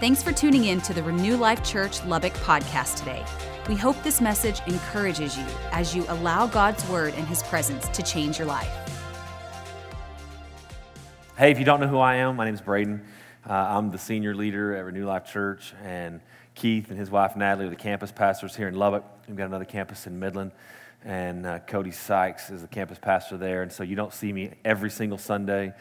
Thanks for tuning in to the Renew Life Church Lubbock podcast today. We hope this message encourages you as you allow God's word and his presence to change your life. Hey, if you don't know who I am, my name is Braden. Uh, I'm the senior leader at Renew Life Church, and Keith and his wife Natalie are the campus pastors here in Lubbock. We've got another campus in Midland, and uh, Cody Sykes is the campus pastor there. And so you don't see me every single Sunday,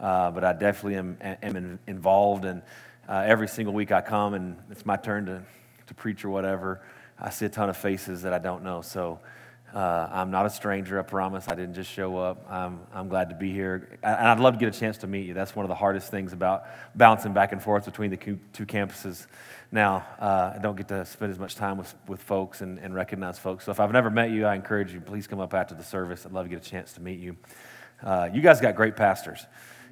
uh, but I definitely am, am involved and uh, every single week I come and it's my turn to, to preach or whatever. I see a ton of faces that I don't know. So uh, I'm not a stranger, I promise. I didn't just show up. I'm, I'm glad to be here. And I'd love to get a chance to meet you. That's one of the hardest things about bouncing back and forth between the two campuses. Now, uh, I don't get to spend as much time with, with folks and, and recognize folks. So if I've never met you, I encourage you, please come up after the service. I'd love to get a chance to meet you. Uh, you guys got great pastors.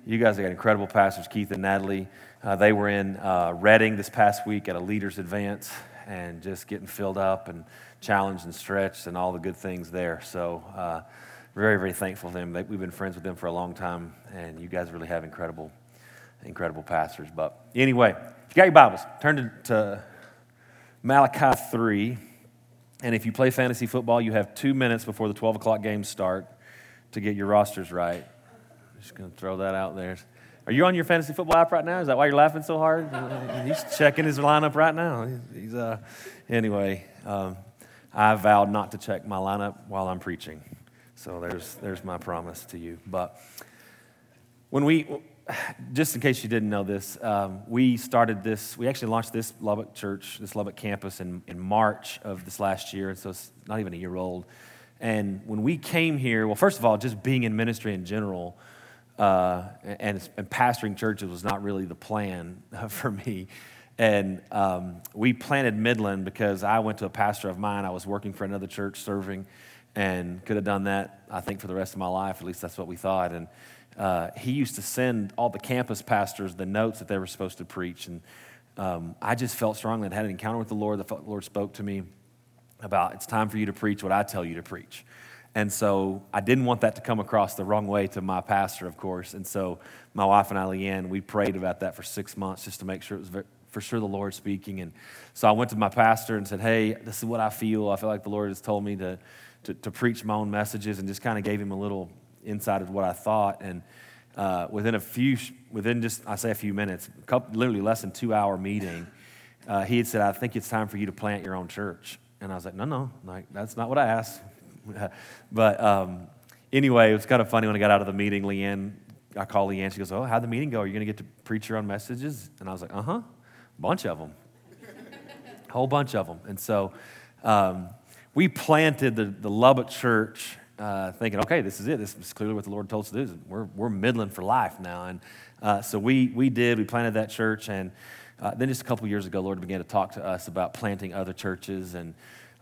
You guys have got incredible pastors, Keith and Natalie. Uh, they were in uh, Redding this past week at a leaders advance and just getting filled up and challenged and stretched and all the good things there. So, uh, very, very thankful to them. They, we've been friends with them for a long time, and you guys really have incredible, incredible pastors. But anyway, if you got your Bibles, turn to, to Malachi 3. And if you play fantasy football, you have two minutes before the 12 o'clock games start to get your rosters right. Just going to throw that out there. Are you on your fantasy football app right now? Is that why you're laughing so hard? He's checking his lineup right now. He's, uh, anyway, um, I vowed not to check my lineup while I'm preaching. So there's, there's my promise to you. But when we, just in case you didn't know this, um, we started this, we actually launched this Lubbock church, this Lubbock campus in, in March of this last year. And so it's not even a year old. And when we came here, well, first of all, just being in ministry in general, uh, and, and, pastoring churches was not really the plan for me. And um, we planted Midland because I went to a pastor of mine. I was working for another church serving and could have done that, I think, for the rest of my life. At least that's what we thought. And uh, he used to send all the campus pastors the notes that they were supposed to preach. And um, I just felt strongly I had an encounter with the Lord. The Lord spoke to me about it's time for you to preach what I tell you to preach. And so I didn't want that to come across the wrong way to my pastor, of course. And so my wife and I, Leanne, we prayed about that for six months just to make sure it was for sure the Lord speaking. And so I went to my pastor and said, Hey, this is what I feel. I feel like the Lord has told me to, to, to preach my own messages and just kind of gave him a little insight of what I thought. And uh, within a few, within just, I say a few minutes, couple, literally less than two hour meeting, uh, he had said, I think it's time for you to plant your own church. And I was like, no, no, like, that's not what I asked. but um, anyway, it was kind of funny when I got out of the meeting. Leanne, I called Leanne. She goes, "Oh, how'd the meeting go? Are you going to get to preach your own messages?" And I was like, "Uh huh, bunch of them, a whole bunch of them." And so um, we planted the, the Lubbock Church, uh, thinking, "Okay, this is it. This is clearly what the Lord told us to do. We're we're Midland for life now." And uh, so we we did. We planted that church, and uh, then just a couple years ago, the Lord began to talk to us about planting other churches and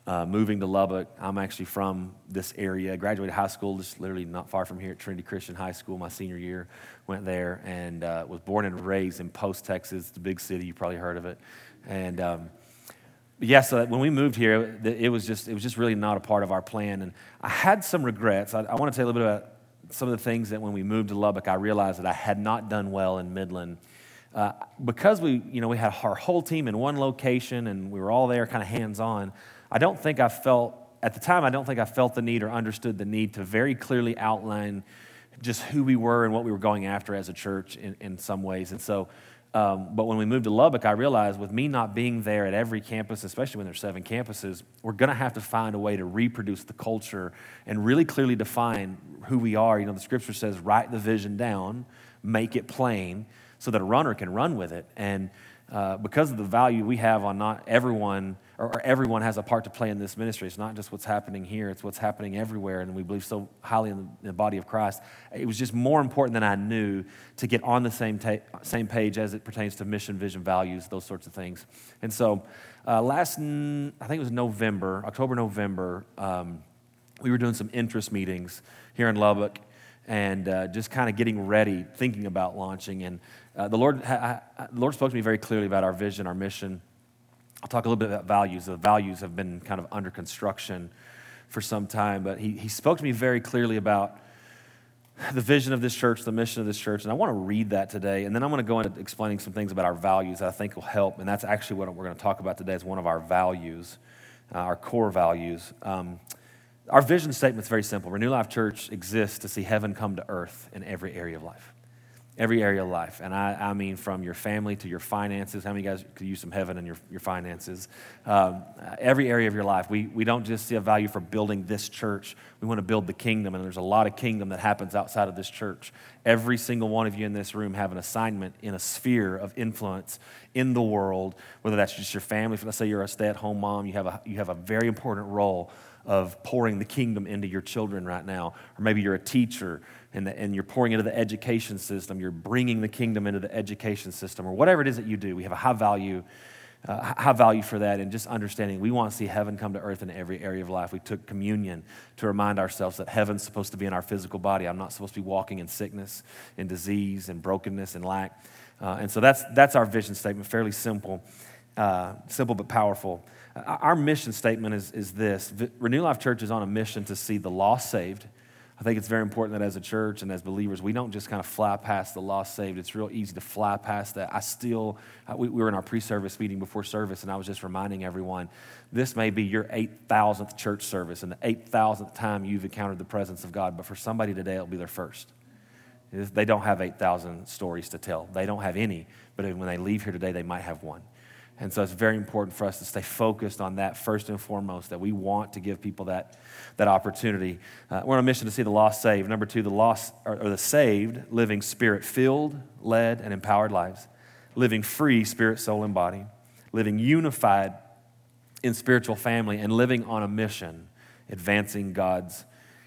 uh, moving to Lubbock. I'm actually from this area. Graduated high school just literally not far from here at Trinity Christian High School. My senior year, went there and uh, was born and raised in Post, Texas, the big city. You probably heard of it. And um, yeah, so when we moved here, it was just it was just really not a part of our plan. And I had some regrets. I, I want to tell you a little bit about some of the things that when we moved to Lubbock, I realized that I had not done well in Midland. Uh, because we, you know, we had our whole team in one location and we were all there kind of hands on, I don't think I felt, at the time, I don't think I felt the need or understood the need to very clearly outline just who we were and what we were going after as a church in, in some ways. And so, um, but when we moved to Lubbock, I realized with me not being there at every campus, especially when there's seven campuses, we're going to have to find a way to reproduce the culture and really clearly define who we are. You know, the scripture says, write the vision down, make it plain, so that a runner can run with it. And uh, because of the value we have on not everyone or, or, everyone has a part to play in this ministry. It's not just what's happening here, it's what's happening everywhere. And we believe so highly in the, in the body of Christ. It was just more important than I knew to get on the same, ta- same page as it pertains to mission, vision, values, those sorts of things. And so uh, last, I think it was November, October, November, um, we were doing some interest meetings here in Lubbock and uh, just kind of getting ready, thinking about launching. And uh, the, Lord, the Lord spoke to me very clearly about our vision, our mission I'll talk a little bit about values. The values have been kind of under construction for some time, but he, he spoke to me very clearly about the vision of this church, the mission of this church, and I want to read that today. And then I'm going to go into explaining some things about our values that I think will help. And that's actually what we're going to talk about today is one of our values, uh, our core values. Um, our vision statement is very simple. Renew Life Church exists to see heaven come to earth in every area of life every area of life. And I, I, mean from your family to your finances. How many guys could use some heaven in your, your finances? Um, every area of your life. We, we don't just see a value for building this church. We want to build the kingdom, and there's a lot of kingdom that happens outside of this church. Every single one of you in this room have an assignment in a sphere of influence in the world, whether that's just your family. Let's say you're a stay-at-home mom, you have a, you have a very important role of pouring the kingdom into your children right now. Or maybe you're a teacher and, the, and you're pouring into the education system, you're bringing the kingdom into the education system, or whatever it is that you do. We have a high value. Uh, high value for that and just understanding we want to see heaven come to earth in every area of life. We took communion to remind ourselves that heaven's supposed to be in our physical body. I'm not supposed to be walking in sickness and disease and brokenness and lack. Uh, and so that's, that's our vision statement, fairly simple, uh, simple but powerful. Uh, our mission statement is, is this Renew Life Church is on a mission to see the lost saved I think it's very important that as a church and as believers, we don't just kind of fly past the lost saved. It's real easy to fly past that. I still, uh, we, we were in our pre service meeting before service, and I was just reminding everyone this may be your 8,000th church service and the 8,000th time you've encountered the presence of God, but for somebody today, it'll be their first. They don't have 8,000 stories to tell, they don't have any, but when they leave here today, they might have one. And so it's very important for us to stay focused on that first and foremost, that we want to give people that, that opportunity. Uh, we're on a mission to see the lost saved. Number two, the lost or, or the saved living spirit filled, led, and empowered lives, living free, spirit, soul, and body, living unified in spiritual family, and living on a mission, advancing God's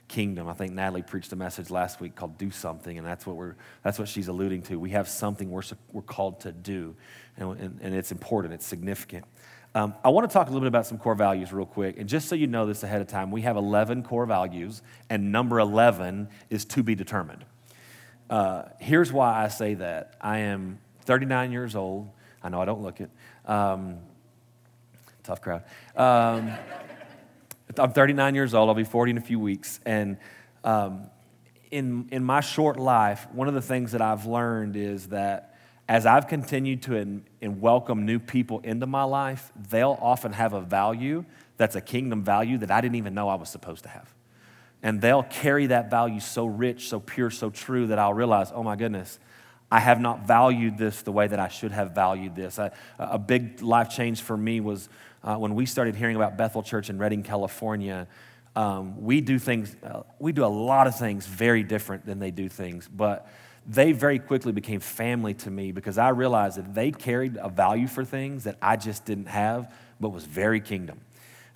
kingdom. I think Natalie preached a message last week called Do Something, and that's what, we're, that's what she's alluding to. We have something we're, we're called to do, and, and, and it's important, it's significant. Um, I want to talk a little bit about some core values real quick. And just so you know this ahead of time, we have 11 core values, and number 11 is to be determined. Uh, here's why I say that. I am 39 years old. I know I don't look it. Um, tough crowd. Um, I'm 39 years old. I'll be 40 in a few weeks. And um, in, in my short life, one of the things that I've learned is that as I've continued to in, in welcome new people into my life, they'll often have a value that's a kingdom value that I didn't even know I was supposed to have. And they'll carry that value so rich, so pure, so true that I'll realize, oh my goodness, I have not valued this the way that I should have valued this. I, a big life change for me was uh, when we started hearing about Bethel Church in Redding, California, um, we do things, uh, we do a lot of things very different than they do things, but they very quickly became family to me because I realized that they carried a value for things that I just didn't have, but was very kingdom.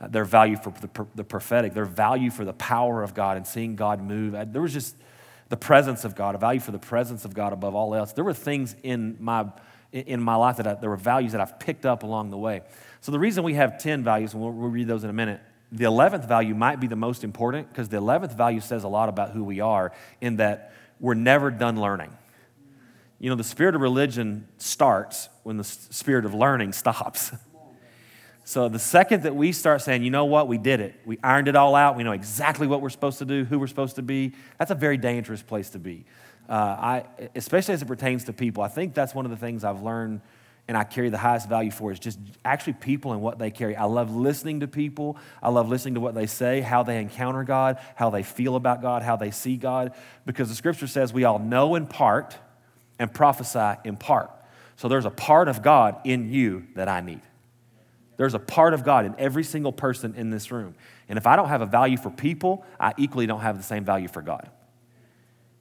Uh, their value for the, the, prophetic, their value for the power of God and seeing God move. I, there was just the presence of God, a value for the presence of God above all else. There were things in my in my life that I, there were values that I've picked up along the way. So the reason we have 10 values, and we'll, we'll read those in a minute, the 11th value might be the most important because the 11th value says a lot about who we are in that we're never done learning. You know, the spirit of religion starts when the spirit of learning stops. So the second that we start saying, you know what, we did it, we ironed it all out, we know exactly what we're supposed to do, who we're supposed to be, that's a very dangerous place to be. Uh, I, especially as it pertains to people. I think that's one of the things I've learned and I carry the highest value for is just actually people and what they carry. I love listening to people. I love listening to what they say, how they encounter God, how they feel about God, how they see God, because the scripture says we all know in part and prophesy in part. So there's a part of God in you that I need. There's a part of God in every single person in this room. And if I don't have a value for people, I equally don't have the same value for God.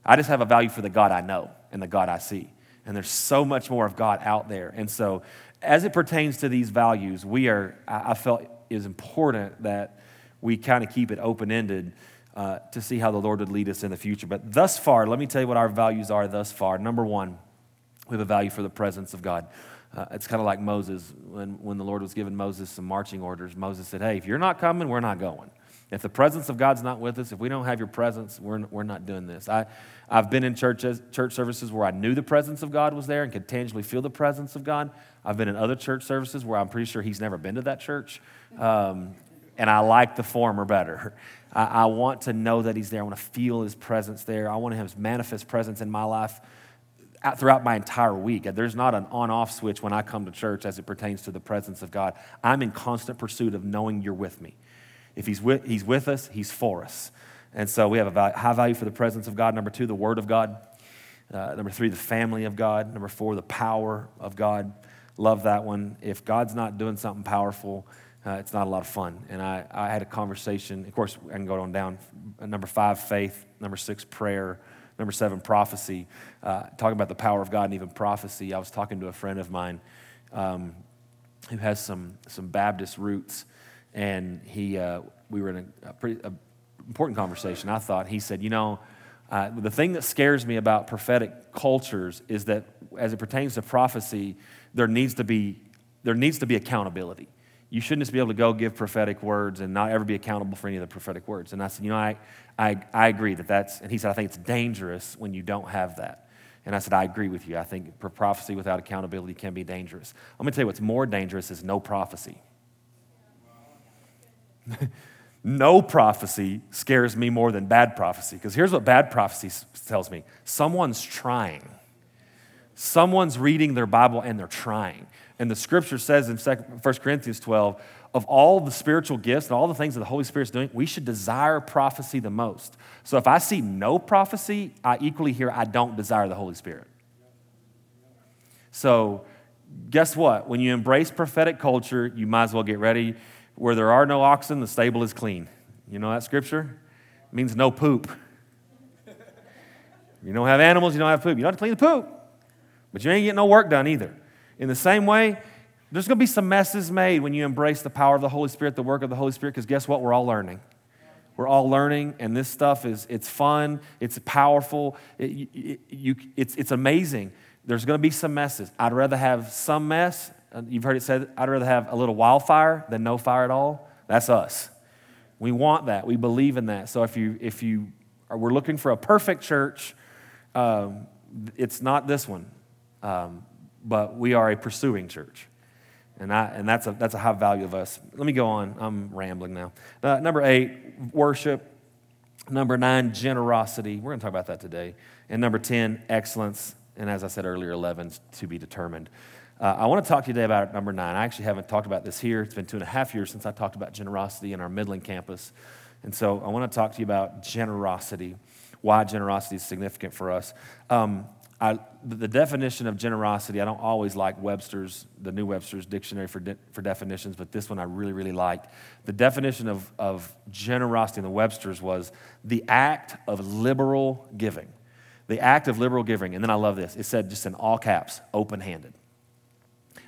I just have a value for the God I know and the God I see. And there's so much more of God out there. And so, as it pertains to these values, we are, I felt is important that we kind of keep it open ended uh, to see how the Lord would lead us in the future. But thus far, let me tell you what our values are thus far. Number one, we have a value for the presence of God. Uh, it's kind of like Moses. When, when the Lord was giving Moses some marching orders, Moses said, Hey, if you're not coming, we're not going. If the presence of God's not with us, if we don't have your presence, we're, we're not doing this. I, I've been in churches, church services where I knew the presence of God was there and could tangibly feel the presence of God. I've been in other church services where I'm pretty sure He's never been to that church. Um, and I like the former better. I, I want to know that He's there. I want to feel His presence there. I want His manifest presence in my life throughout my entire week. There's not an on off switch when I come to church as it pertains to the presence of God. I'm in constant pursuit of knowing you're with me. If He's with, he's with us, He's for us. And so we have a high value for the presence of God. Number two, the Word of God. Uh, number three, the family of God. Number four, the power of God. Love that one. If God's not doing something powerful, uh, it's not a lot of fun. And I, I had a conversation. Of course, I can go on down. Number five, faith. Number six, prayer. Number seven, prophecy. Uh, talking about the power of God and even prophecy. I was talking to a friend of mine um, who has some, some Baptist roots, and he, uh, we were in a, a pretty a important conversation. I thought he said, you know, uh, the thing that scares me about prophetic cultures is that as it pertains to prophecy, there needs to be there needs to be accountability you shouldn't just be able to go give prophetic words and not ever be accountable for any of the prophetic words. And I said, you know, I, I, I agree that that's, and he said, I think it's dangerous when you don't have that. And I said, I agree with you. I think prophecy without accountability can be dangerous. I'm going to tell you what's more dangerous is no prophecy. no prophecy scares me more than bad prophecy. Because here's what bad prophecy tells me someone's trying. Someone's reading their Bible and they're trying. And the scripture says in 1 Corinthians 12, of all the spiritual gifts and all the things that the Holy Spirit's doing, we should desire prophecy the most. So if I see no prophecy, I equally hear I don't desire the Holy Spirit. So guess what? When you embrace prophetic culture, you might as well get ready. Where there are no oxen, the stable is clean. You know that scripture? It means no poop. You don't have animals, you don't have poop. You don't have to clean the poop, but you ain't getting no work done either. In the same way, there's going to be some messes made when you embrace the power of the Holy Spirit, the work of the Holy Spirit, because guess what? We're all learning. We're all learning, and this stuff is it's fun, it's powerful, it, it, you, it's, it's amazing. There's going to be some messes. I'd rather have some mess. Uh, you've heard it said, I'd rather have a little wildfire than no fire at all. That's us. We want that. We believe in that. So if you if you are, we're looking for a perfect church, um, it's not this one. Um, but we are a pursuing church. And, I, and that's, a, that's a high value of us. Let me go on. I'm rambling now. Uh, number eight, worship. Number nine, generosity. We're going to talk about that today. And number 10, excellence. And as I said earlier, 11, to be determined. Uh, I want to talk to you today about number nine. I actually haven't talked about this here. It's been two and a half years since I talked about generosity in our Midland campus. And so I want to talk to you about generosity, why generosity is significant for us. Um, I, the definition of generosity, I don't always like Webster's, the new Webster's dictionary for, de, for definitions, but this one I really, really liked. The definition of, of generosity in the Webster's was the act of liberal giving. The act of liberal giving. And then I love this. It said just in all caps, open handed.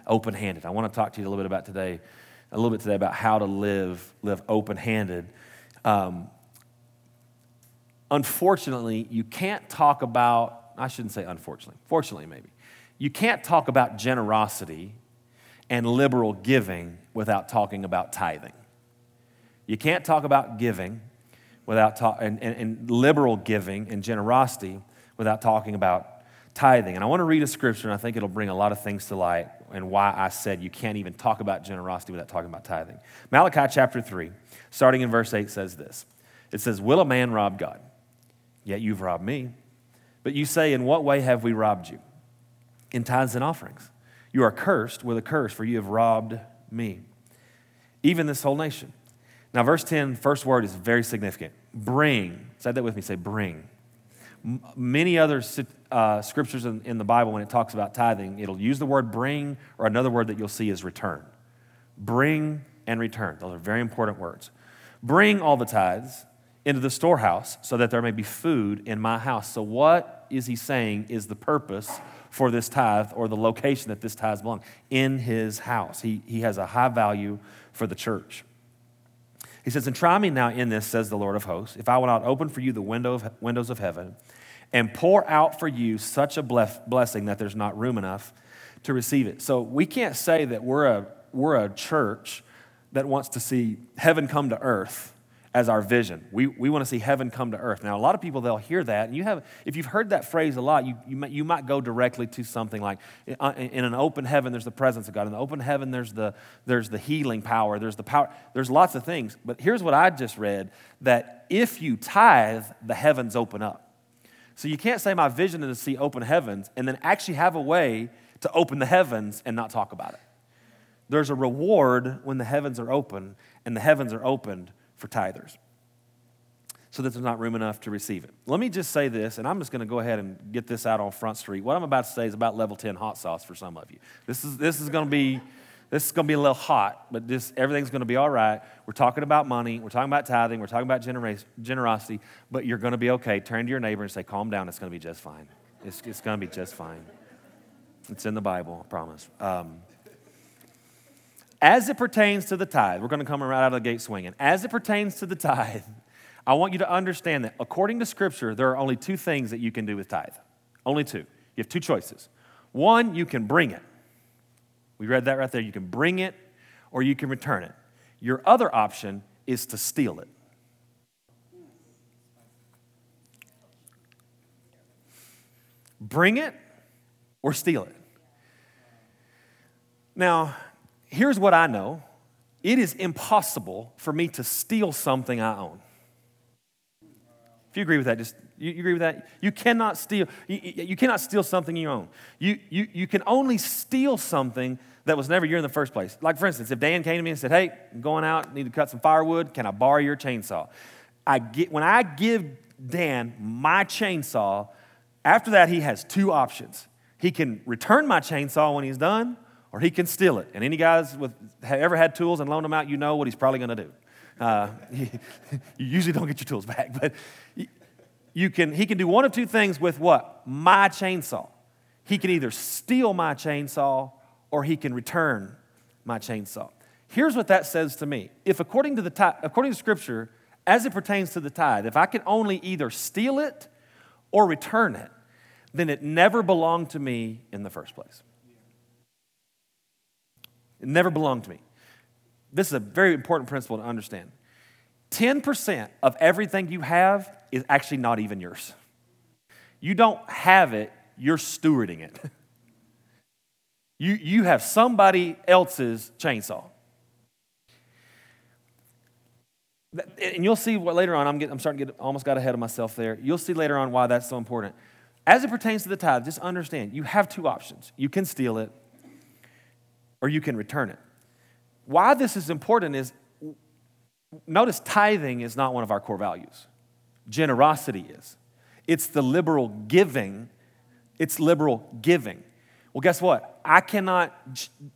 Open handed. I want to talk to you a little bit about today, a little bit today about how to live, live open handed. Um, unfortunately, you can't talk about I shouldn't say unfortunately, fortunately, maybe. You can't talk about generosity and liberal giving without talking about tithing. You can't talk about giving without talk, and, and, and liberal giving and generosity without talking about tithing. And I want to read a scripture, and I think it'll bring a lot of things to light and why I said you can't even talk about generosity without talking about tithing. Malachi chapter 3, starting in verse 8, says this It says, Will a man rob God? Yet you've robbed me. But you say, In what way have we robbed you? In tithes and offerings. You are cursed with a curse, for you have robbed me, even this whole nation. Now, verse 10, first word is very significant. Bring. Say that with me. Say, bring. Many other uh, scriptures in, in the Bible, when it talks about tithing, it'll use the word bring, or another word that you'll see is return. Bring and return. Those are very important words. Bring all the tithes into the storehouse so that there may be food in my house. So, what is he saying is the purpose for this tithe or the location that this tithe belongs? In his house. He, he has a high value for the church. He says, And try me now in this, says the Lord of hosts, if I will not open for you the window of, windows of heaven and pour out for you such a blessing that there's not room enough to receive it. So, we can't say that we're a, we're a church that wants to see heaven come to earth as our vision. We, we want to see heaven come to earth. Now, a lot of people, they'll hear that. And you have, if you've heard that phrase a lot, you, you, might, you might go directly to something like uh, in an open heaven, there's the presence of God. In the open heaven, there's the, there's the healing power. There's the power. There's lots of things. But here's what I just read that if you tithe, the heavens open up. So you can't say my vision is to see open heavens and then actually have a way to open the heavens and not talk about it. There's a reward when the heavens are open, and the heavens are opened for tithers so that there's not room enough to receive it. Let me just say this, and I'm just going to go ahead and get this out on Front Street. What I'm about to say is about level 10 hot sauce for some of you. This is, this is going to be. This is going to be a little hot, but this, everything's going to be all right. We're talking about money. We're talking about tithing. We're talking about generosity, but you're going to be okay. Turn to your neighbor and say, Calm down. It's going to be just fine. It's, it's going to be just fine. It's in the Bible, I promise. Um, as it pertains to the tithe, we're going to come right out of the gate swinging. As it pertains to the tithe, I want you to understand that according to Scripture, there are only two things that you can do with tithe. Only two. You have two choices. One, you can bring it. We read that right there. You can bring it or you can return it. Your other option is to steal it. Bring it or steal it. Now, here's what I know it is impossible for me to steal something I own. If you agree with that, just you, you agree with that? You cannot steal. You, you, cannot steal something you own. You, you, you can only steal something that was never yours in the first place. Like for instance, if Dan came to me and said, "Hey, I'm going out, need to cut some firewood. Can I borrow your chainsaw?" I get when I give Dan my chainsaw. After that, he has two options. He can return my chainsaw when he's done, or he can steal it. And any guys with have ever had tools and loaned them out, you know what he's probably going to do. Uh, you usually don't get your tools back, but you can, he can do one of two things with what? My chainsaw. He can either steal my chainsaw or he can return my chainsaw. Here's what that says to me. If according to, the according to Scripture, as it pertains to the tithe, if I can only either steal it or return it, then it never belonged to me in the first place. It never belonged to me. This is a very important principle to understand. 10% of everything you have is actually not even yours. You don't have it, you're stewarding it. You, you have somebody else's chainsaw. And you'll see what later on, I'm, getting, I'm starting to get almost got ahead of myself there. You'll see later on why that's so important. As it pertains to the tithe, just understand you have two options. You can steal it or you can return it. Why this is important is notice tithing is not one of our core values, generosity is. It's the liberal giving. It's liberal giving. Well, guess what? I cannot,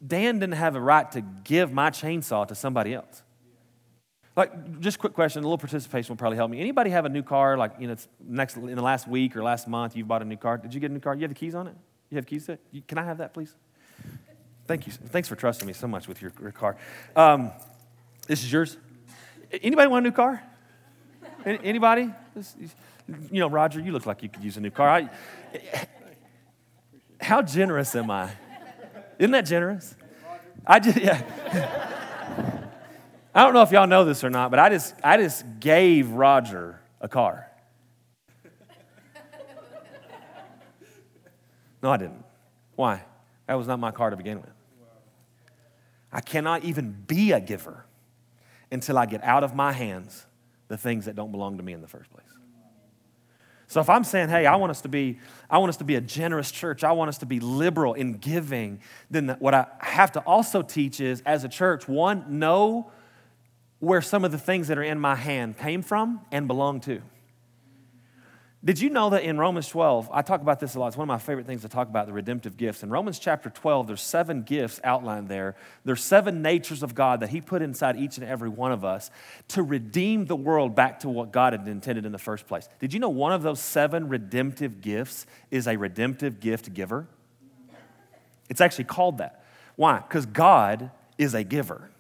Dan didn't have a right to give my chainsaw to somebody else. Like, just quick question, a little participation will probably help me. Anybody have a new car, like, you know, it's next, in the last week or last month, you've bought a new car? Did you get a new car? You have the keys on it? You have keys to it? Can I have that, please? Thank you. Thanks for trusting me so much with your, your car. Um, this is yours. Anybody want a new car? Anybody? You know, Roger, you look like you could use a new car. I, how generous am I? Isn't that generous? I just, yeah. I don't know if y'all know this or not, but I just, I just gave Roger a car. No, I didn't. Why? That was not my car to begin with. I cannot even be a giver until I get out of my hands the things that don't belong to me in the first place. So if I'm saying, hey, I want us to be, I want us to be a generous church, I want us to be liberal in giving, then what I have to also teach is, as a church, one, know where some of the things that are in my hand came from and belong to. Did you know that in Romans 12, I talk about this a lot. It's one of my favorite things to talk about the redemptive gifts. In Romans chapter 12, there's seven gifts outlined there. There's seven natures of God that He put inside each and every one of us to redeem the world back to what God had intended in the first place. Did you know one of those seven redemptive gifts is a redemptive gift giver? It's actually called that. Why? Because God is a giver.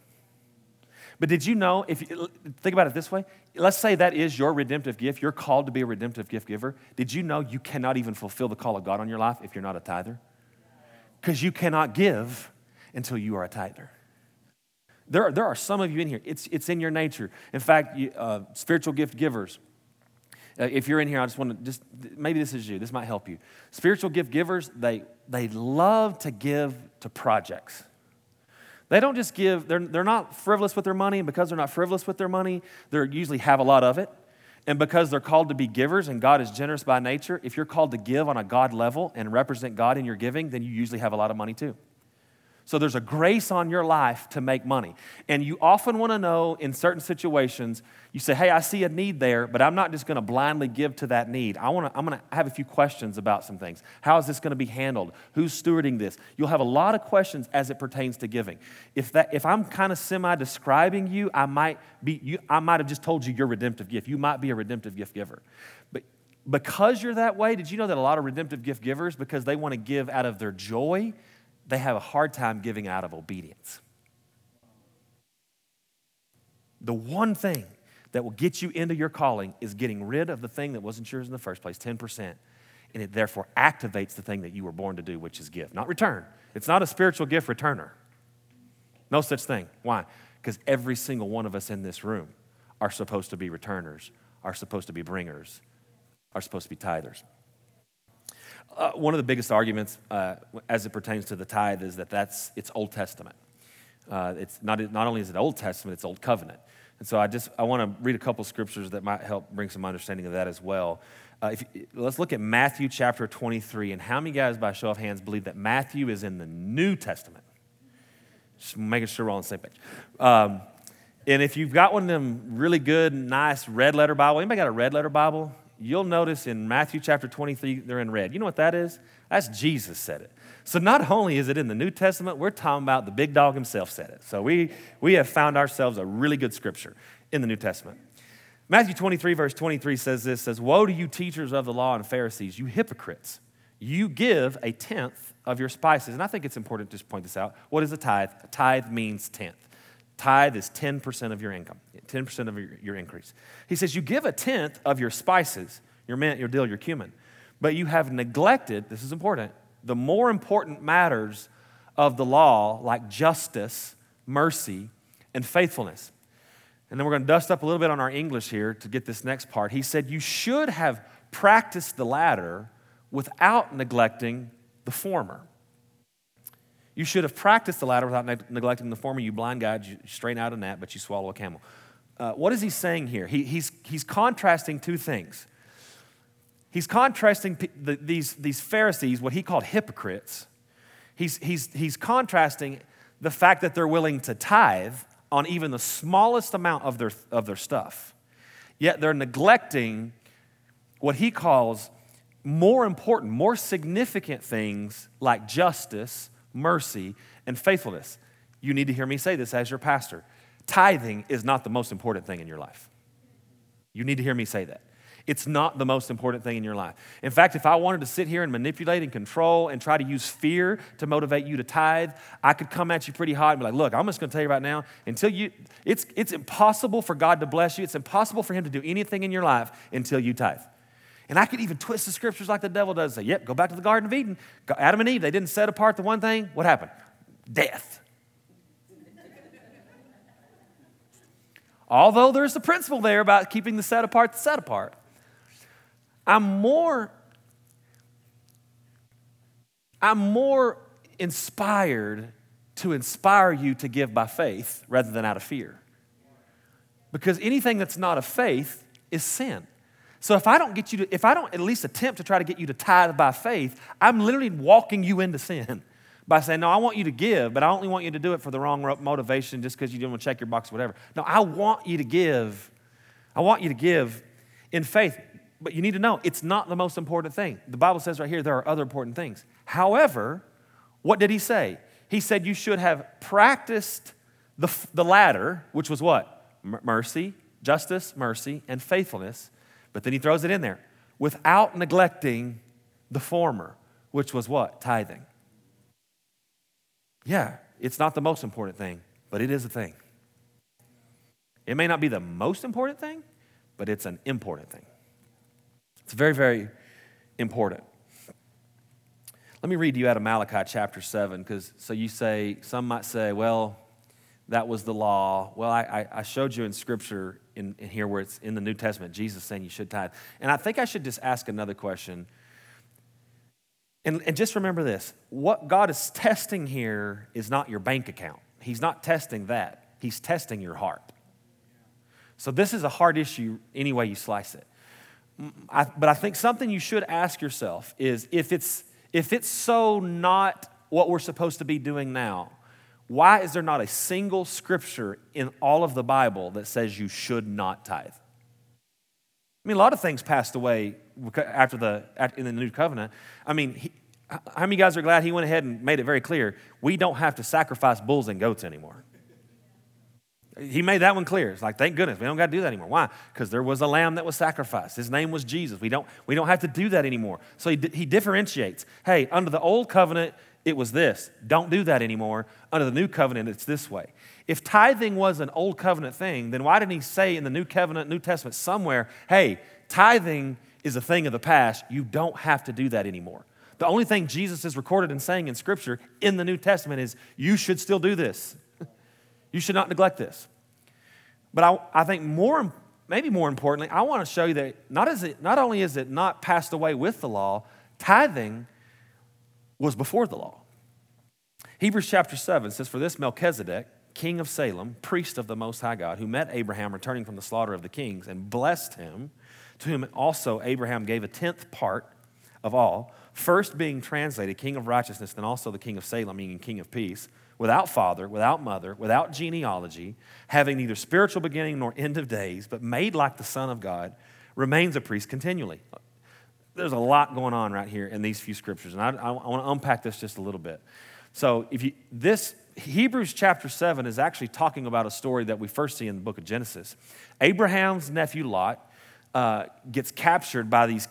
But did you know, if you think about it this way, let's say that is your redemptive gift, you're called to be a redemptive gift giver. Did you know you cannot even fulfill the call of God on your life if you're not a tither? Because you cannot give until you are a tither. There are, there are some of you in here, it's, it's in your nature. In fact, you, uh, spiritual gift givers, uh, if you're in here, I just want to just maybe this is you. This might help you. Spiritual gift givers, they they love to give to projects. They don't just give, they're, they're not frivolous with their money, and because they're not frivolous with their money, they usually have a lot of it. And because they're called to be givers and God is generous by nature, if you're called to give on a God level and represent God in your giving, then you usually have a lot of money too. So there's a grace on your life to make money. And you often want to know in certain situations, you say, hey, I see a need there, but I'm not just going to blindly give to that need. I want to, I'm going to have a few questions about some things. How is this going to be handled? Who's stewarding this? You'll have a lot of questions as it pertains to giving. If, that, if I'm kind of semi describing you, I might, be, you, I might have just told you your redemptive gift. You might be a redemptive gift giver. But because you're that way, did you know that a lot of redemptive gift givers, because they want to give out of their joy, they have a hard time giving out of obedience. The one thing that will get you into your calling is getting rid of the thing that wasn't yours in the first place, 10%. And it therefore activates the thing that you were born to do, which is give, not return. It's not a spiritual gift returner. No such thing. Why? Because every single one of us in this room are supposed to be returners, are supposed to be bringers, are supposed to be tithers. Uh, one of the biggest arguments uh, as it pertains to the tithe is that that's it's Old Testament. Uh, it's not, not only is it Old Testament, it's Old Covenant. And so I just I want to read a couple scriptures that might help bring some understanding of that as well. Uh, if, let's look at Matthew chapter 23. And how many guys, by show of hands, believe that Matthew is in the New Testament? Just making sure we're all on the same page. Um, and if you've got one of them really good, nice red letter Bible, anybody got a red letter Bible? You'll notice in Matthew chapter 23, they're in red. You know what that is? That's Jesus said it. So not only is it in the New Testament, we're talking about the big dog himself said it. So we, we have found ourselves a really good scripture in the New Testament. Matthew 23, verse 23 says this, says, Woe to you teachers of the law and Pharisees, you hypocrites. You give a tenth of your spices. And I think it's important to just point this out. What is a tithe? A tithe means tenth. Tithe is 10% of your income, 10% of your, your increase. He says, You give a tenth of your spices, your mint, your dill, your cumin, but you have neglected, this is important, the more important matters of the law, like justice, mercy, and faithfulness. And then we're going to dust up a little bit on our English here to get this next part. He said, You should have practiced the latter without neglecting the former. You should have practiced the latter without ne- neglecting the former. You blind guide, you straighten out a gnat, but you swallow a camel. Uh, what is he saying here? He, he's, he's contrasting two things. He's contrasting p- the, these, these Pharisees, what he called hypocrites. He's, he's, he's contrasting the fact that they're willing to tithe on even the smallest amount of their, of their stuff, yet they're neglecting what he calls more important, more significant things like justice mercy, and faithfulness. You need to hear me say this as your pastor. Tithing is not the most important thing in your life. You need to hear me say that. It's not the most important thing in your life. In fact, if I wanted to sit here and manipulate and control and try to use fear to motivate you to tithe, I could come at you pretty hot and be like, look, I'm just going to tell you right now, until you, it's, it's impossible for God to bless you. It's impossible for Him to do anything in your life until you tithe. And I could even twist the scriptures like the devil does. Say, yep, go back to the Garden of Eden. Adam and Eve, they didn't set apart the one thing. What happened? Death. Although there's a principle there about keeping the set apart the set apart. I'm more, I'm more inspired to inspire you to give by faith rather than out of fear. Because anything that's not of faith is sin. So if I don't get you to, if I don't at least attempt to try to get you to tithe by faith, I'm literally walking you into sin by saying, no, I want you to give, but I only want you to do it for the wrong motivation just because you didn't want to check your box or whatever. No, I want you to give. I want you to give in faith. But you need to know it's not the most important thing. The Bible says right here there are other important things. However, what did he say? He said you should have practiced the, the latter, which was what? mercy, justice, mercy, and faithfulness but then he throws it in there without neglecting the former, which was what? Tithing. Yeah, it's not the most important thing, but it is a thing. It may not be the most important thing, but it's an important thing. It's very, very important. Let me read you out of Malachi chapter 7, because so you say, some might say, well, that was the law. Well, I, I showed you in Scripture in, in, here where it's in the New Testament, Jesus saying you should tithe. And I think I should just ask another question. And, and just remember this what God is testing here is not your bank account, He's not testing that, He's testing your heart. So this is a hard issue any way you slice it. I, but I think something you should ask yourself is if it's, if it's so not what we're supposed to be doing now, why is there not a single scripture in all of the Bible that says you should not tithe? I mean, a lot of things passed away after the, in the new covenant. I mean, he, how many guys are glad he went ahead and made it very clear we don't have to sacrifice bulls and goats anymore? He made that one clear. It's like, thank goodness, we don't got to do that anymore. Why? Because there was a lamb that was sacrificed. His name was Jesus. We don't, we don't have to do that anymore. So he, he differentiates. Hey, under the old covenant, it was this. Don't do that anymore. Under the new covenant, it's this way. If tithing was an old covenant thing, then why didn't he say in the new covenant, New Testament, somewhere, hey, tithing is a thing of the past. You don't have to do that anymore. The only thing Jesus is recorded and saying in Scripture in the New Testament is you should still do this. You should not neglect this. But I, I think more, maybe more importantly, I want to show you that not, is it, not only is it not passed away with the law, tithing was before the law. Hebrews chapter 7 says, For this Melchizedek, king of Salem, priest of the Most High God, who met Abraham returning from the slaughter of the kings and blessed him, to whom also Abraham gave a tenth part of all, first being translated king of righteousness, then also the king of Salem, meaning king of peace without father, without mother, without genealogy, having neither spiritual beginning nor end of days, but made like the Son of God, remains a priest continually. There's a lot going on right here in these few scriptures, and I, I want to unpack this just a little bit. So, if you this Hebrews chapter 7 is actually talking about a story that we first see in the book of Genesis. Abraham's nephew Lot uh, gets captured by these,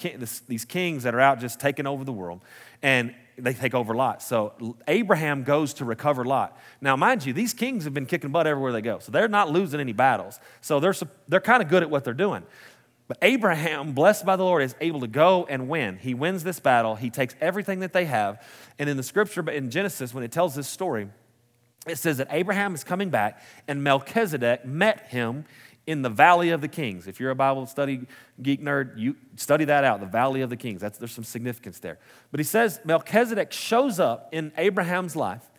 these kings that are out just taking over the world. And they take over Lot. So Abraham goes to recover Lot. Now, mind you, these kings have been kicking butt everywhere they go. So they're not losing any battles. So they're, they're kind of good at what they're doing. But Abraham, blessed by the Lord, is able to go and win. He wins this battle. He takes everything that they have. And in the scripture, but in Genesis, when it tells this story, it says that Abraham is coming back and Melchizedek met him in the Valley of the Kings. If you're a Bible study geek nerd, you study that out, the Valley of the Kings. That's, there's some significance there. But he says Melchizedek shows up in Abraham's life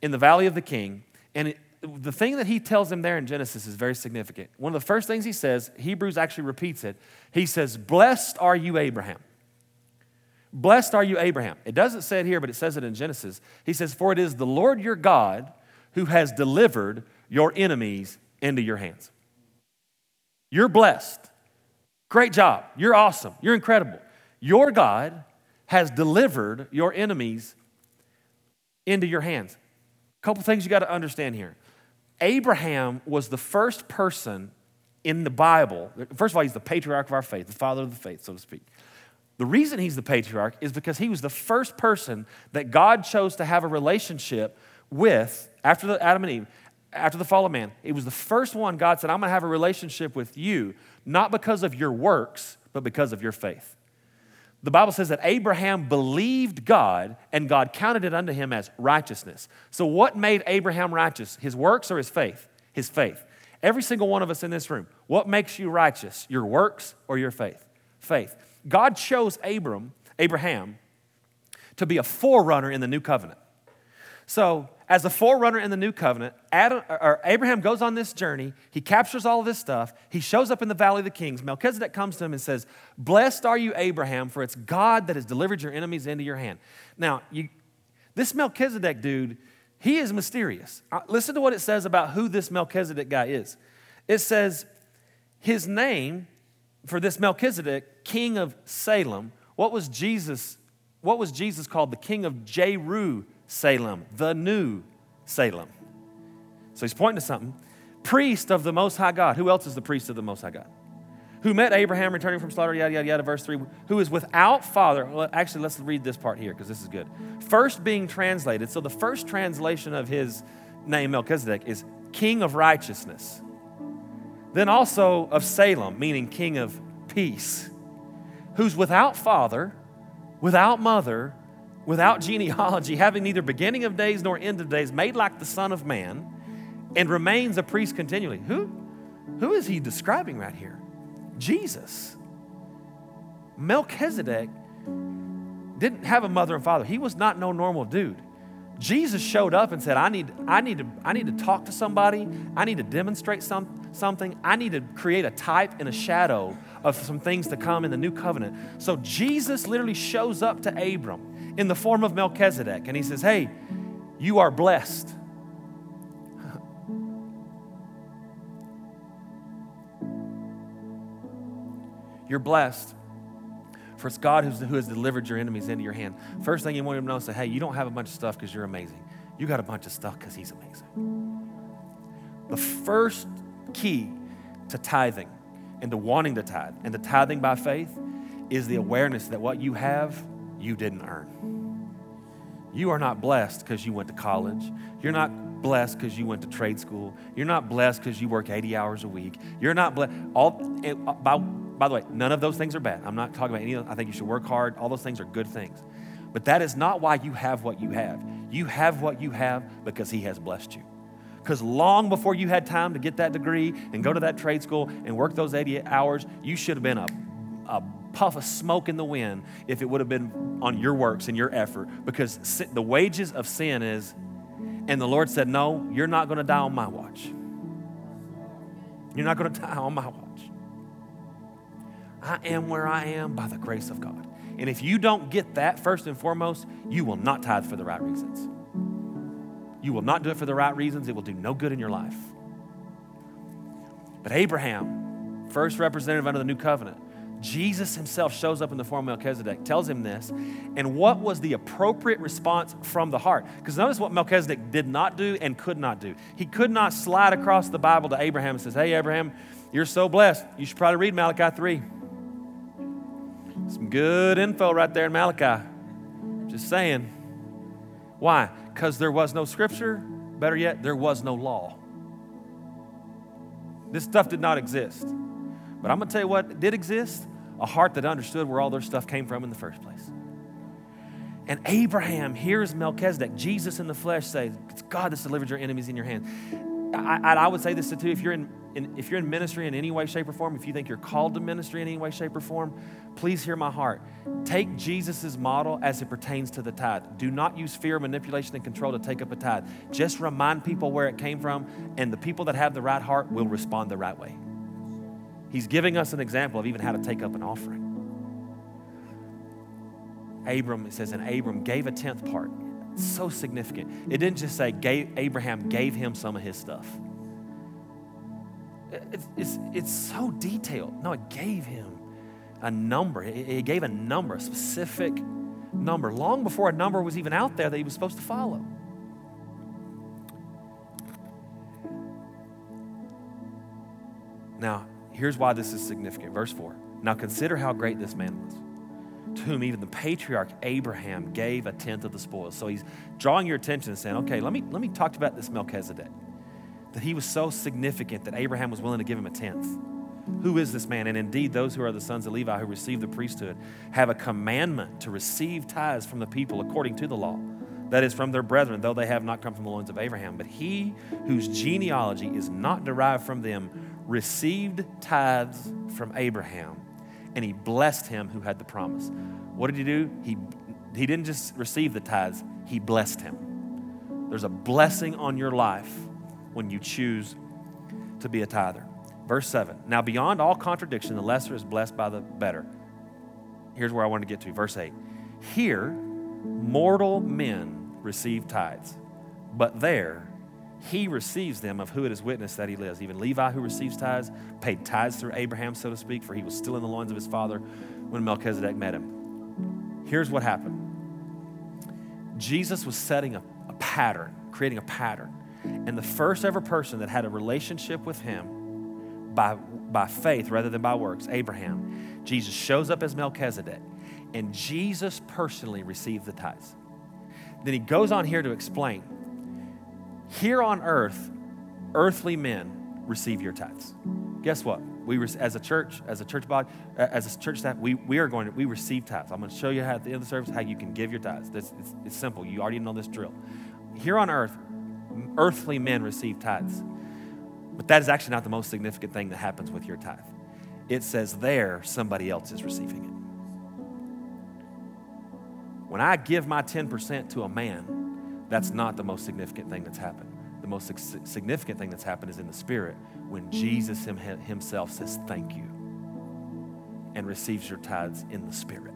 in the Valley of the King, and the thing that he tells him there in Genesis is very significant. One of the first things he says, Hebrews actually repeats it. He says, Blessed are you, Abraham. Blessed are you, Abraham. It doesn't say it here, but it says it in Genesis. He says, For it is the Lord your God who has delivered your enemies into your hands. You're blessed. Great job. You're awesome. You're incredible. Your God has delivered your enemies into your hands. A couple things you got to understand here. Abraham was the first person in the Bible. First of all, he's the patriarch of our faith, the father of the faith, so to speak. The reason he's the patriarch is because he was the first person that God chose to have a relationship with after the Adam and Eve after the fall of man, it was the first one God said, I'm going to have a relationship with you, not because of your works, but because of your faith. The Bible says that Abraham believed God and God counted it unto him as righteousness. So, what made Abraham righteous? His works or his faith? His faith. Every single one of us in this room, what makes you righteous? Your works or your faith? Faith. God chose Abram, Abraham to be a forerunner in the new covenant. So, as a forerunner in the new covenant, Adam, Abraham goes on this journey. He captures all of this stuff. He shows up in the valley of the kings. Melchizedek comes to him and says, Blessed are you, Abraham, for it's God that has delivered your enemies into your hand. Now, you, this Melchizedek dude, he is mysterious. Uh, listen to what it says about who this Melchizedek guy is. It says, His name for this Melchizedek, king of Salem, what was Jesus? What was Jesus called? The king of Jeru Salem, the new Salem. So he's pointing to something. Priest of the Most High God. Who else is the priest of the Most High God? Who met Abraham returning from slaughter, yada, yada, yada, verse 3. Who is without father. Well, actually, let's read this part here because this is good. First being translated. So the first translation of his name, Melchizedek, is King of Righteousness. Then also of Salem, meaning King of Peace. Who's without father, without mother, without genealogy, having neither beginning of days nor end of days, made like the Son of Man, and remains a priest continually. Who, who is he describing right here? Jesus. Melchizedek didn't have a mother and father. He was not no normal dude. Jesus showed up and said, I need, I need, to, I need to talk to somebody. I need to demonstrate some, something. I need to create a type and a shadow of some things to come in the new covenant. So Jesus literally shows up to Abram in the form of Melchizedek and he says, Hey, you are blessed. You're blessed. For it's God who's, who has delivered your enemies into your hand. First thing you want him to know is say, hey, you don't have a bunch of stuff because you're amazing. You got a bunch of stuff because he's amazing. The first key to tithing and to wanting to tithe and to tithing by faith is the awareness that what you have, you didn't earn. You are not blessed because you went to college. You're not blessed because you went to trade school. You're not blessed because you work 80 hours a week. You're not blessed. All, eh, by, by the way, none of those things are bad. I'm not talking about any of. I think you should work hard. All those things are good things. But that is not why you have what you have. You have what you have because He has blessed you. Because long before you had time to get that degree and go to that trade school and work those 80 hours, you should have been a, a puff of smoke in the wind if it would have been on your works and your effort. Because the wages of sin is, and the Lord said, No, you're not going to die on my watch. You're not going to die on my watch. I am where I am by the grace of God. And if you don't get that first and foremost, you will not tithe for the right reasons. You will not do it for the right reasons. It will do no good in your life. But Abraham, first representative under the new covenant, Jesus himself shows up in the form of Melchizedek, tells him this. And what was the appropriate response from the heart? Because notice what Melchizedek did not do and could not do. He could not slide across the Bible to Abraham and says, Hey, Abraham, you're so blessed. You should probably read Malachi 3. Some good info right there in Malachi. Just saying. Why? Because there was no scripture. Better yet, there was no law. This stuff did not exist. But I'm going to tell you what did exist a heart that understood where all their stuff came from in the first place. And Abraham hears Melchizedek, Jesus in the flesh, say, It's God that's delivered your enemies in your hand. I, I would say this too if you're in, in, if you're in ministry in any way, shape, or form, if you think you're called to ministry in any way, shape, or form, please hear my heart. Take Jesus' model as it pertains to the tithe. Do not use fear, manipulation, and control to take up a tithe. Just remind people where it came from, and the people that have the right heart will respond the right way. He's giving us an example of even how to take up an offering. Abram, it says, and Abram gave a tenth part. So significant. It didn't just say gave, Abraham gave him some of his stuff. It's, it's, it's so detailed. No, it gave him a number. It, it gave a number, a specific number, long before a number was even out there that he was supposed to follow. Now, here's why this is significant. Verse 4. Now consider how great this man was to whom even the patriarch Abraham gave a tenth of the spoils. So he's drawing your attention and saying, okay, let me, let me talk about this Melchizedek. That he was so significant that Abraham was willing to give him a tenth. Who is this man? And indeed, those who are the sons of Levi who receive the priesthood have a commandment to receive tithes from the people according to the law. That is, from their brethren, though they have not come from the loins of Abraham. But he whose genealogy is not derived from them received tithes from Abraham and he blessed him who had the promise. What did he do? He, he didn't just receive the tithes, he blessed him. There's a blessing on your life when you choose to be a tither. Verse 7 Now, beyond all contradiction, the lesser is blessed by the better. Here's where I want to get to. Verse 8 Here, mortal men receive tithes, but there, he receives them of who it is witnessed that he lives. Even Levi, who receives tithes, paid tithes through Abraham, so to speak, for he was still in the loins of his father when Melchizedek met him. Here's what happened Jesus was setting a, a pattern, creating a pattern. And the first ever person that had a relationship with him by, by faith rather than by works, Abraham, Jesus shows up as Melchizedek, and Jesus personally received the tithes. Then he goes on here to explain here on earth, earthly men receive your tithes. Guess what? We, as a church, as a church body, as a church staff, we, we are going to, we receive tithes. I'm going to show you how at the end of the service how you can give your tithes. It's, it's, it's simple. You already know this drill. Here on earth, earthly men receive tithes. But that is actually not the most significant thing that happens with your tithe. It says there somebody else is receiving it. When I give my 10% to a man, that's not the most significant thing that's happened. The most significant thing that's happened is in the spirit when Jesus himself says thank you and receives your tithes in the spirit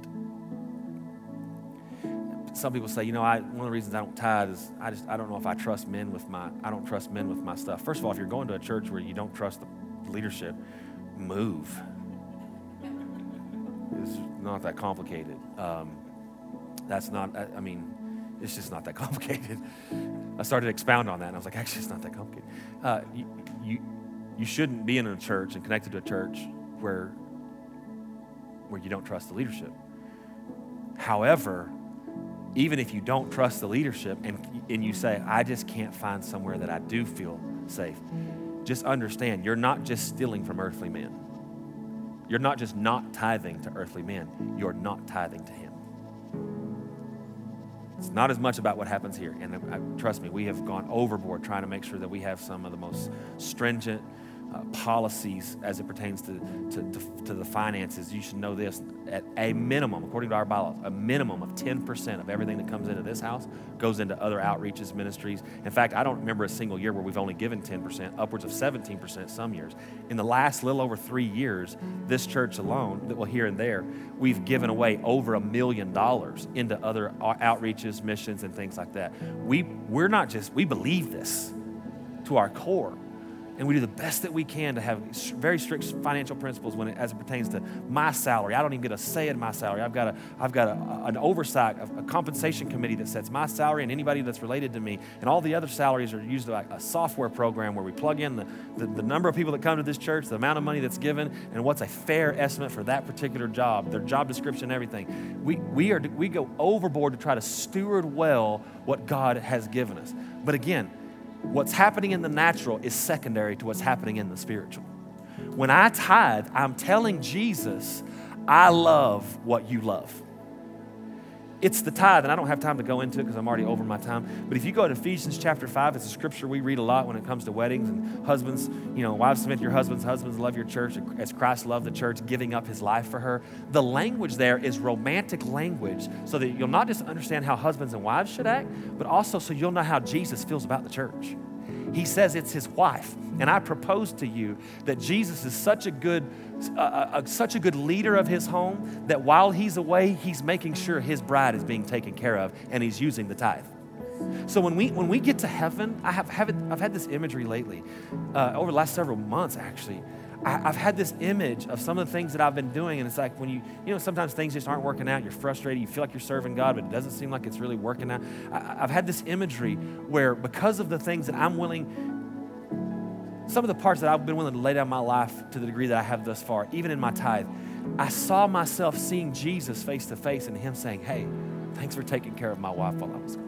some people say, you know, I, one of the reasons I don't tithe is I just I don't know if I trust men with my I don't trust men with my stuff. First of all, if you're going to a church where you don't trust the leadership, move. It's not that complicated. Um, that's not. I, I mean, it's just not that complicated. I started to expound on that, and I was like, actually, it's not that complicated. Uh, you, you you shouldn't be in a church and connected to a church where where you don't trust the leadership. However, even if you don't trust the leadership and, and you say, I just can't find somewhere that I do feel safe, just understand you're not just stealing from earthly men. You're not just not tithing to earthly men, you're not tithing to Him. Not as much about what happens here. And uh, I, trust me, we have gone overboard trying to make sure that we have some of the most stringent uh, policies as it pertains to, to, to, to, the finances, you should know this. At a minimum, according to our bylaws, a minimum of 10% of everything that comes into this house goes into other outreaches, ministries. In fact, I don't remember a single year where we've only given 10%, upwards of 17% some years. In the last little over three years, this church alone, that well, here and there, we've given away over a million dollars into other outreaches, missions, and things like that. We, we're not just, we believe this to our core and we do the best that we can to have very strict financial principles when it, as it pertains to my salary. I don't even get a say in my salary. I've got, a, I've got a, an oversight, a, a compensation committee that sets my salary and anybody that's related to me. And all the other salaries are used like a software program where we plug in the, the, the number of people that come to this church, the amount of money that's given, and what's a fair estimate for that particular job, their job description, everything. We, we, are, we go overboard to try to steward well what God has given us. But again, what's happening in the natural is secondary to what's happening in the spiritual. When I tithe, I'm telling Jesus, I love what you love. It's the tithe, and I don't have time to go into it because I'm already over my time. But if you go to Ephesians chapter 5, it's a scripture we read a lot when it comes to weddings and husbands, you know, wives submit to your husbands, husbands love your church as Christ loved the church, giving up his life for her. The language there is romantic language so that you'll not just understand how husbands and wives should act, but also so you'll know how Jesus feels about the church. He says it's his wife. And I propose to you that Jesus is such a good, uh, uh, such a good leader of his home that while he's away, he's making sure his bride is being taken care of and he's using the tithe. So when we when we get to heaven, I have, have it, I've had this imagery lately, uh, over the last several months actually. I, have had this image of some of the things that I've been doing, and it's like when you, you know, sometimes things just aren't working out. You're frustrated. You feel like you're serving God, but it doesn't seem like it's really working out. I, I've had this imagery where, because of the things that I'm willing, some of the parts that I've been willing to lay down my life to the degree that I have thus far, even in my tithe, I saw myself seeing Jesus face to face and Him saying, Hey, thanks for taking care of my wife while I was gone.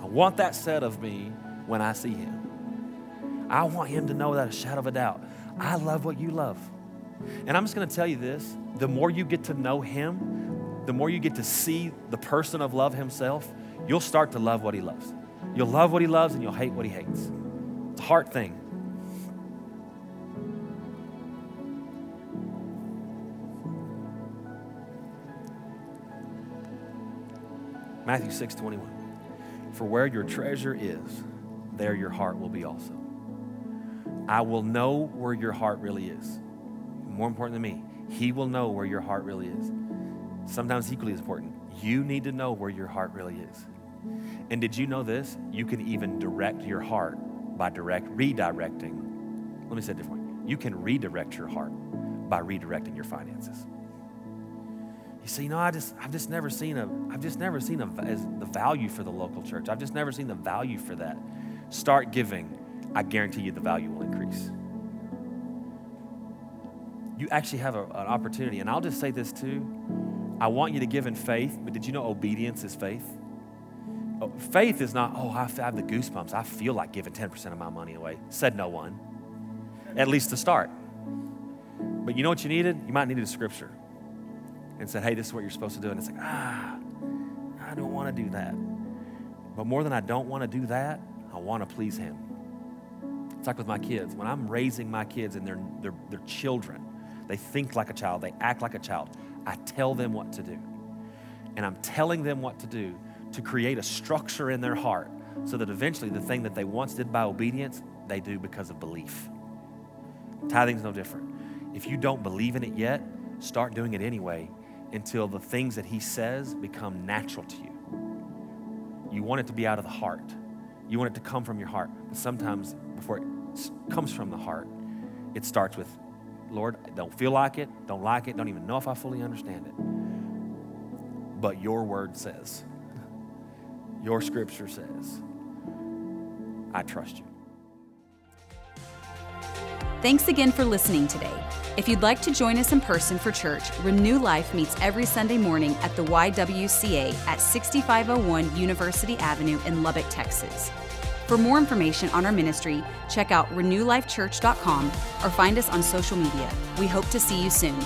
I want that said of me when I see Him. I want him to know that a shadow of a doubt. I love what you love. And I'm just going to tell you this the more you get to know him, the more you get to see the person of love himself, you'll start to love what he loves. You'll love what he loves and you'll hate what he hates. It's a hard thing. Matthew 6 21. For where your treasure is, there your heart will be also. I will know where your heart really is. More important than me, He will know where your heart really is. Sometimes equally as important, you need to know where your heart really is. And did you know this? You can even direct your heart by direct redirecting. Let me say it differently. You can redirect your heart by redirecting your finances. You say, you know, I just, I've just never seen a, I've just never seen a, the value for the local church. I've just never seen the value for that. Start giving I guarantee you the value will increase. You actually have a, an opportunity. And I'll just say this too. I want you to give in faith, but did you know obedience is faith? Oh, faith is not, oh, I have the goosebumps. I feel like giving 10% of my money away. Said no one, at least to start. But you know what you needed? You might needed a scripture and said, hey, this is what you're supposed to do. And it's like, ah, I don't want to do that. But more than I don't want to do that, I want to please Him. It's like with my kids. When I'm raising my kids and they're, they're, they're children, they think like a child, they act like a child. I tell them what to do. And I'm telling them what to do to create a structure in their heart so that eventually the thing that they once did by obedience, they do because of belief. Tithing's no different. If you don't believe in it yet, start doing it anyway until the things that He says become natural to you. You want it to be out of the heart. You want it to come from your heart. But sometimes before comes from the heart, it starts with, Lord, I don't feel like it, don't like it, don't even know if I fully understand it. But your word says, your scripture says, I trust you. Thanks again for listening today. If you'd like to join us in person for church, Renew Life meets every Sunday morning at the YWCA at 6501 University Avenue in Lubbock, Texas. For more information on our ministry, check out renewlifechurch.com or find us on social media. We hope to see you soon.